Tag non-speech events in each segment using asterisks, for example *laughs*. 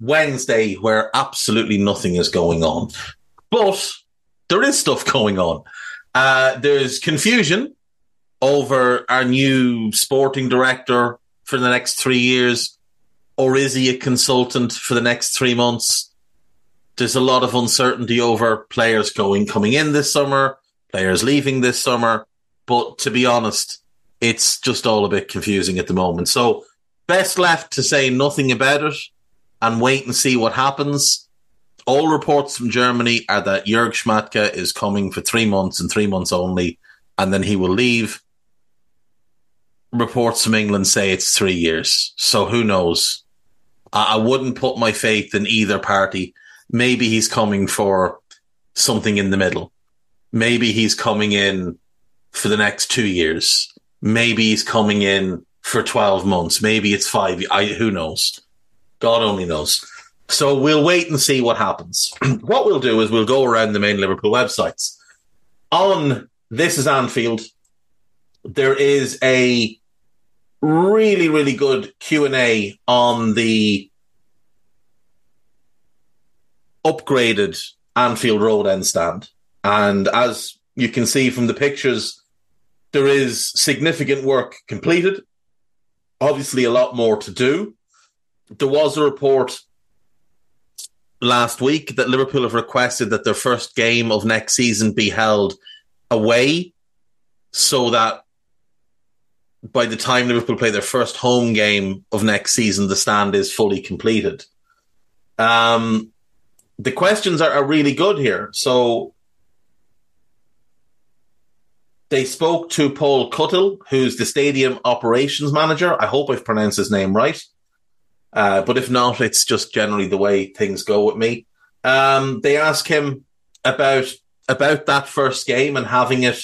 Wednesday where absolutely nothing is going on. But there is stuff going on. Uh, there's confusion over our new sporting director for the next three years or is he a consultant for the next three months? There's a lot of uncertainty over players going coming in this summer, players leaving this summer. But to be honest, it's just all a bit confusing at the moment. So best left to say nothing about it and wait and see what happens. All reports from Germany are that Jörg Schmadtke is coming for three months and three months only, and then he will leave. Reports from England say it's three years. So who knows? I, I wouldn't put my faith in either party. Maybe he's coming for something in the middle. Maybe he's coming in for the next two years. Maybe he's coming in for 12 months. Maybe it's five. I, who knows? God only knows. So we'll wait and see what happens. *clears throat* what we'll do is we'll go around the main Liverpool websites. On This is Anfield, there is a really, really good Q and A on the upgraded Anfield Road end stand, and as you can see from the pictures, there is significant work completed. Obviously, a lot more to do. There was a report last week that Liverpool have requested that their first game of next season be held away so that by the time Liverpool play their first home game of next season, the stand is fully completed. Um, the questions are, are really good here. So they spoke to Paul Cuttle, who's the stadium operations manager. I hope I've pronounced his name right. Uh, but if not, it's just generally the way things go with me. Um, they ask him about about that first game and having it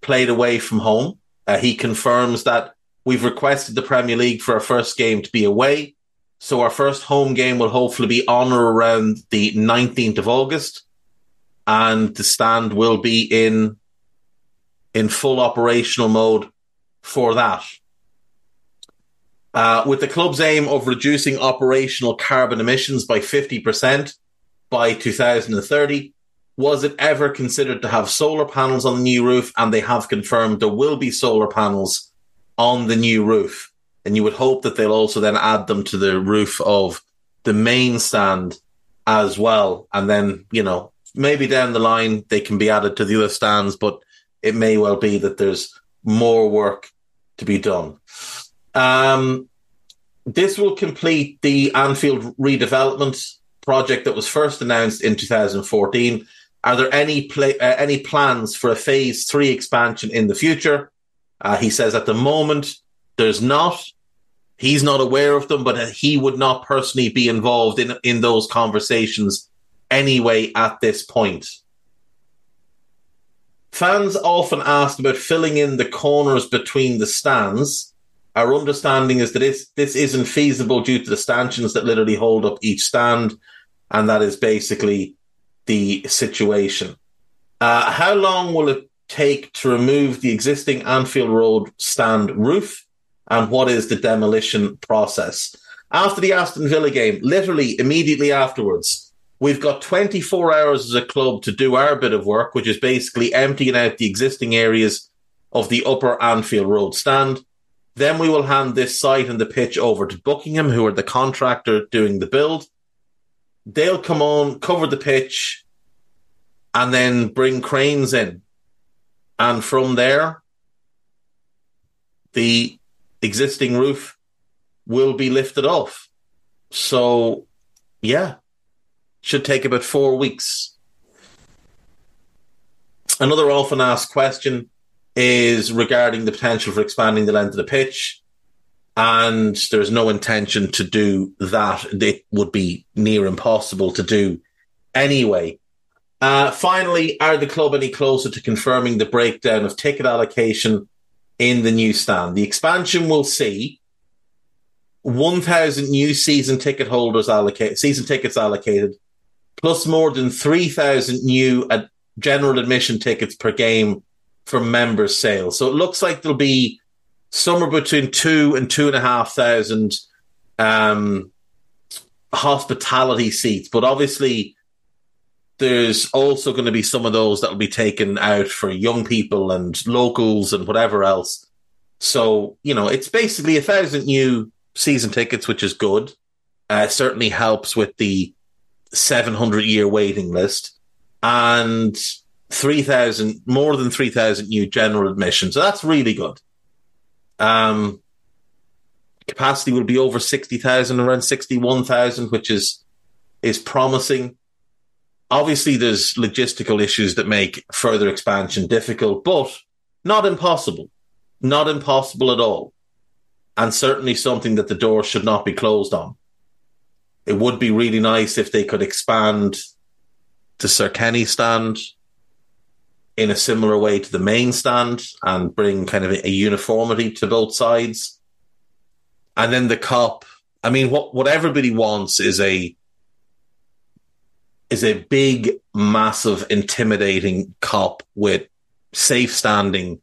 played away from home. Uh, he confirms that we've requested the Premier League for our first game to be away. So our first home game will hopefully be on or around the 19th of August. And the stand will be in in full operational mode for that. Uh, with the club's aim of reducing operational carbon emissions by 50% by 2030, was it ever considered to have solar panels on the new roof? And they have confirmed there will be solar panels on the new roof. And you would hope that they'll also then add them to the roof of the main stand as well. And then, you know, maybe down the line they can be added to the other stands, but it may well be that there's more work to be done. Um, this will complete the Anfield redevelopment project that was first announced in 2014 are there any uh, any plans for a phase three expansion in the future? Uh, he says at the moment there's not. He's not aware of them, but he would not personally be involved in in those conversations anyway at this point. Fans often asked about filling in the corners between the stands. Our understanding is that this, this isn't feasible due to the stanchions that literally hold up each stand, and that is basically the situation. Uh, how long will it take to remove the existing Anfield Road stand roof? And what is the demolition process? After the Aston Villa game, literally immediately afterwards, we've got 24 hours as a club to do our bit of work, which is basically emptying out the existing areas of the upper Anfield Road stand. Then we will hand this site and the pitch over to Buckingham, who are the contractor doing the build. they'll come on, cover the pitch, and then bring cranes in. And from there, the existing roof will be lifted off. So, yeah, should take about four weeks. Another often asked question is regarding the potential for expanding the length of the pitch. And there's no intention to do that. It would be near impossible to do anyway. Uh, finally, are the club any closer to confirming the breakdown of ticket allocation in the new stand? The expansion will see 1,000 new season ticket holders allocated, season tickets allocated, plus more than 3,000 new ad- general admission tickets per game from members' sales. So it looks like there'll be somewhere between two and two and a half thousand um, hospitality seats, but obviously there's also going to be some of those that will be taken out for young people and locals and whatever else. So, you know, it's basically a thousand new season tickets, which is good. Uh, certainly helps with the 700 year waiting list and 3,000, more than 3,000 new general admissions. So that's really good. Um, capacity will be over 60,000, around 61,000, which is, is promising. Obviously, there's logistical issues that make further expansion difficult, but not impossible. Not impossible at all. And certainly something that the door should not be closed on. It would be really nice if they could expand the Sir Kenny stand in a similar way to the main stand and bring kind of a, a uniformity to both sides. And then the Kop. I mean, what what everybody wants is a is a big, massive, intimidating Kop with safe standing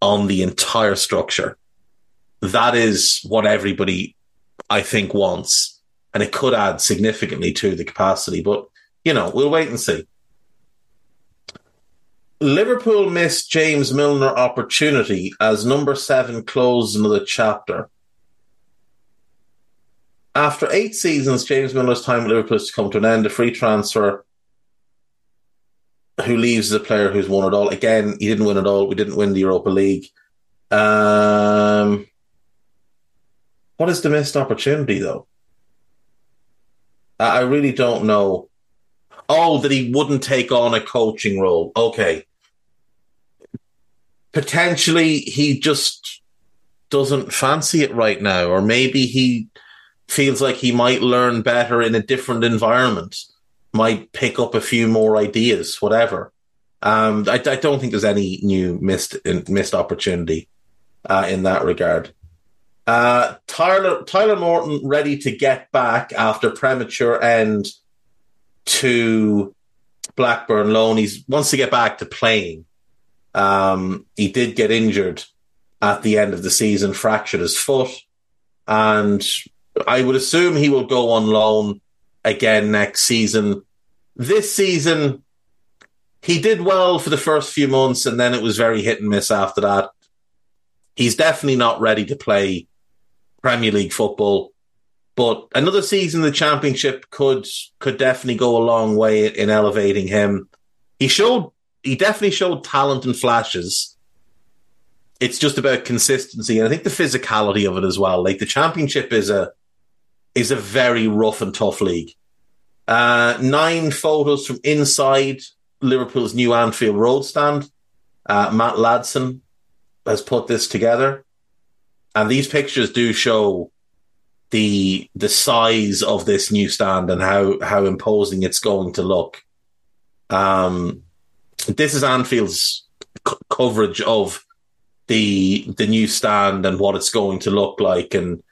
on the entire structure. That is what everybody, I think, wants. And it could add significantly to the capacity. But, you know, we'll wait and see. Liverpool missed James Milner opportunity as number seven closed another chapter. After eight seasons, James Milner's time at Liverpool has come to an end. A free transfer who leaves as a player who's won it all. Again, he didn't win it all. We didn't win the Europa League. Um, what is the missed opportunity, though? I really don't know. Oh, that he wouldn't take on a coaching role. Okay potentially he just doesn't fancy it right now, or maybe he feels like he might learn better in a different environment, might pick up a few more ideas, whatever. Um, I, I, don't think there's any new missed missed opportunity uh, in that regard. Uh, Tyler Tyler Morton ready to get back after premature end to Blackburn loan. He wants to get back to playing. Um, he did get injured at the end of the season, fractured his foot, and I would assume he will go on loan again next season. This season, he did well for the first few months, and then it was very hit and miss after that. He's definitely not ready to play Premier League football, but another season in the Championship could could definitely go a long way in elevating him. He showed he definitely showed talent and flashes. It's just about consistency, and I think the physicality of it as well. Like the championship is a is a very rough and tough league. Uh, nine photos from inside Liverpool's new Anfield Road stand. Uh, Matt Ladson has put this together, and these pictures do show the the size of this new stand and how how imposing it's going to look. Um, this is Anfield's c- coverage of the the new stand and what it's going to look like, and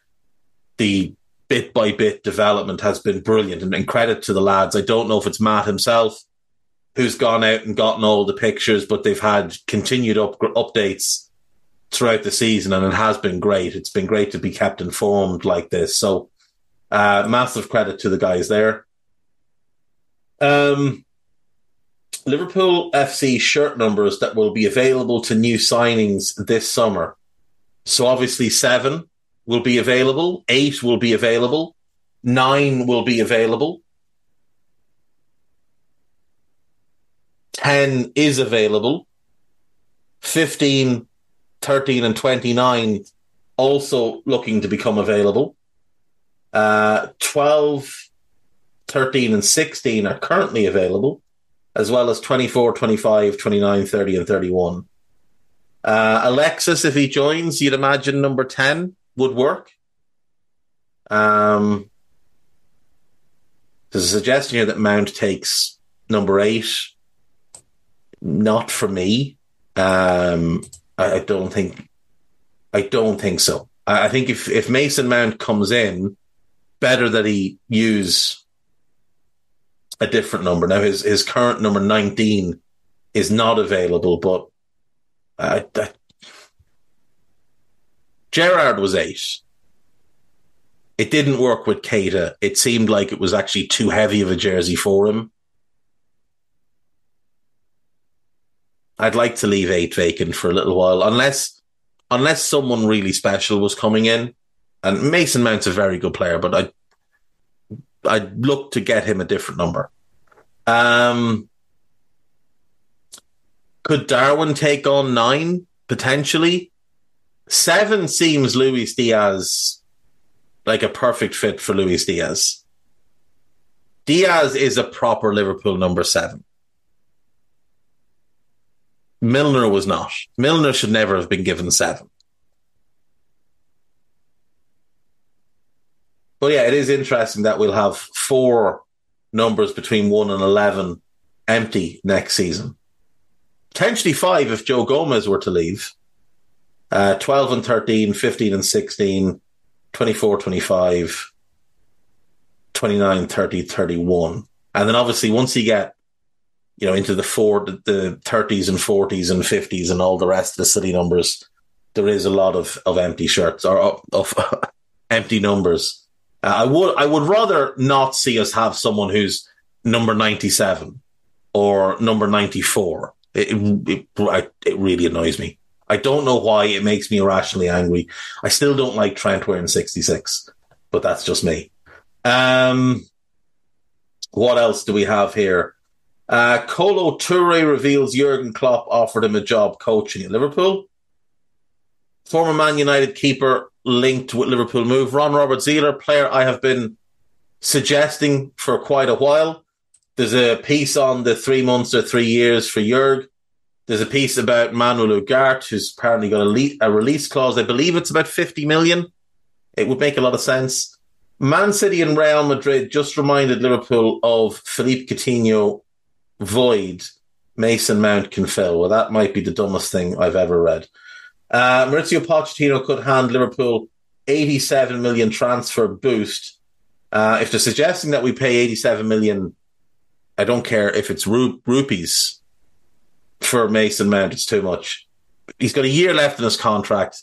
the bit by bit development has been brilliant. And, and credit to the lads. I don't know if it's Matt himself who's gone out and gotten all the pictures, but they've had continued up, updates throughout the season, and it has been great. It's been great to be kept informed like this. So, uh, massive credit to the guys there. Um, Liverpool FC shirt numbers that will be available to new signings this summer. So obviously, seven will be available, eight will be available, nine will be available, ten is available, 15, 13, and 29 also looking to become available. Uh, 12, 13, and 16 are currently available as well as 24, 25, 29, 30, and 31. Uh, Alexis, if he joins, you'd imagine number 10 would work. Um, there's a suggestion here that Mount takes number eight. Not for me. Um, I, I, don't think. I don't think so. I, I, think if if Mason Mount comes in, better that he use a different number. Now his his current number nineteen is not available, but Gerrard was eight. It didn't work with Keita. It seemed like it was actually too heavy of a jersey for him. I'd like to leave eight vacant for a little while, unless unless someone really special was coming in. And Mason Mount's a very good player, but I I'd look to get him a different number. Um, could Darwin take on nine potentially? Seven seems Luis Diaz like a perfect fit for Luis Diaz. Diaz is a proper Liverpool number seven. Milner was not. Milner should never have been given seven. But yeah, it is interesting that we'll have four numbers between one and 11 empty next season. Potentially five if Joe Gomez were to leave. Uh, 12 and 13, 15 and 16, 24, 25, 29, 30, 31. And then obviously once you get, you know, into the four, the, the 30s and 40s and 50s and all the rest of the city numbers, there is a lot of, of empty shirts or of, of *laughs* empty numbers. Uh, I would, I would rather not see us have someone who's number 97 or number 94. It, it, it, it really annoys me. I don't know why it makes me irrationally angry. I still don't like Trent wearing 66, but that's just me. Um, what else do we have here? Uh, Kolo Toure reveals Jurgen Klopp offered him a job coaching at Liverpool. Former Man United keeper linked with Liverpool move. Ron Robert Zieler, player I have been suggesting for quite a while. There's a piece on the three months or three years for Jurg. There's a piece about Manuel Ugarte, who's apparently got a, a release clause. I believe it's about 50 million. It would make a lot of sense. Man City and Real Madrid just reminded Liverpool of Philippe Coutinho void Mason Mount can fill. Well, that might be the dumbest thing I've ever read. Uh, Mauricio Pochettino could hand Liverpool 87 million transfer boost. Uh, if they're suggesting that we pay 87 million, I don't care if it's ru- rupees for Mason Mount. It's too much. He's got a year left in his contract.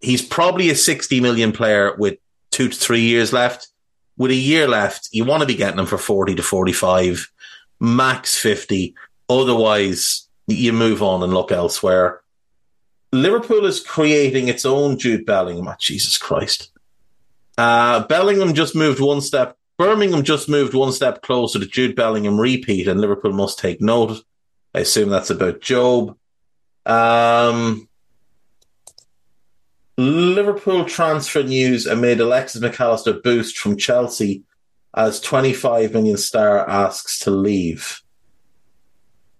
He's probably a 60 million player with two to three years left. With a year left, you want to be getting him for 40 to 45, max 50. Otherwise, you move on and look elsewhere. Liverpool is creating its own Jude Bellingham. Oh, Jesus Christ. Uh, Bellingham just moved one step. Birmingham just moved one step closer to Jude Bellingham repeat, and Liverpool must take note. I assume that's about Job. Um, Liverpool transfer news amid Alexis Mac Allister boost from Chelsea as 25 million star asks to leave.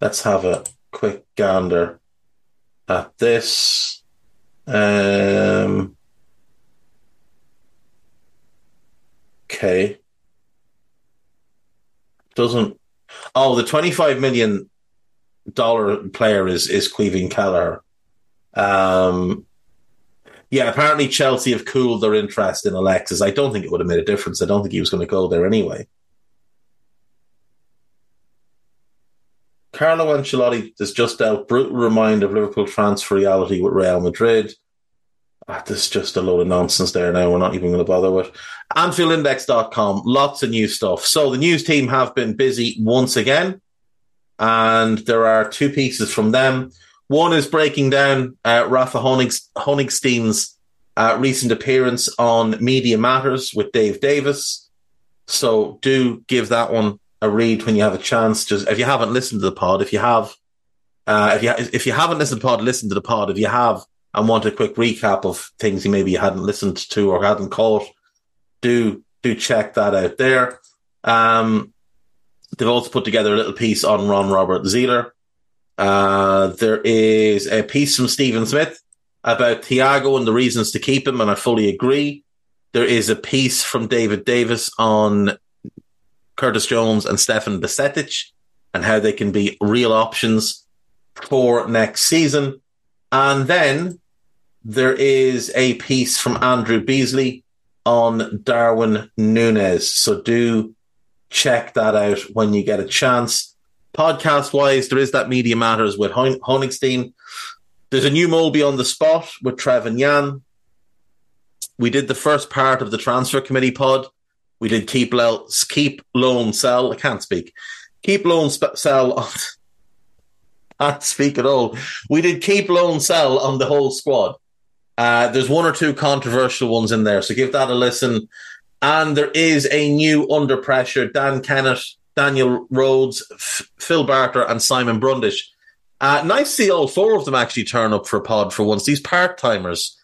Let's have a quick gander at this. Um, okay. Doesn't. Oh, the 25 million dollar player is is Caoimhín Kelleher. Um, yeah, apparently Chelsea have cooled their interest in Alexis. I don't think it would have made a difference. I don't think he was going to go there anyway. Carlo Ancelotti is just dealt brutal reminder of Liverpool transfer reality with Real Madrid. Ah, there's just a load of nonsense there now. We're not even going to bother with. AnfieldIndex.com, lots of new stuff. So the news team have been busy once again and there are two pieces from them. One is breaking down uh, Rafa Honigstein's uh, recent appearance on Media Matters with Dave Davis. So do give that one a read when you have a chance. Just if you haven't listened to the pod, if you have, uh, if you if you haven't listened to the pod, listen to the pod. If you have and want a quick recap of things you maybe hadn't listened to or hadn't caught, do do check that out there. Um, they've also put together a little piece on Ron Robert Zieler. Uh, there is a piece from Stephen Smith about Thiago and the reasons to keep him, and I fully agree. There is a piece from David Davis on Curtis Jones and Stefan Bajcetic and how they can be real options for next season. And then there is a piece from Andrew Beasley on Darwin Nunez. So do check that out when you get a chance. Podcast wise, there is that Media Matters with Hon- Honigstein. There's a new Molby on the spot with Trev and Jan. We did the first part of the transfer committee pod. We did keep, keep loan sell. I can't speak. Keep loan sp- sell on. *laughs* Can't speak at all. We did keep loan sell on the whole squad. Uh, there's one or two controversial ones in there, so give that a listen. And there is a new under pressure Dan Kennett, Daniel Rhodes, F- Phil Barter, and Simon Brundish. Uh, nice to see all four of them actually turn up for a pod for once. These part timers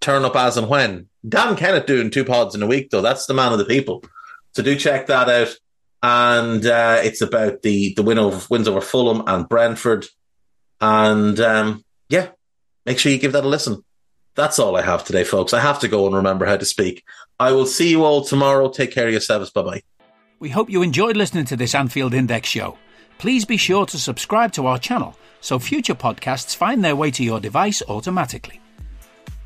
turn up as and when. Dan Kennett doing two pods in a week, though. That's the man of the people. So do check that out. And uh, it's about the the win over, wins over Fulham and Brentford. And um, yeah, make sure you give that a listen. That's all I have today, folks. I have to go and remember how to speak. I will see you all tomorrow. Take care of yourselves. Bye bye. We hope you enjoyed listening to this Anfield Index show. Please be sure to subscribe to our channel so future podcasts find their way to your device automatically.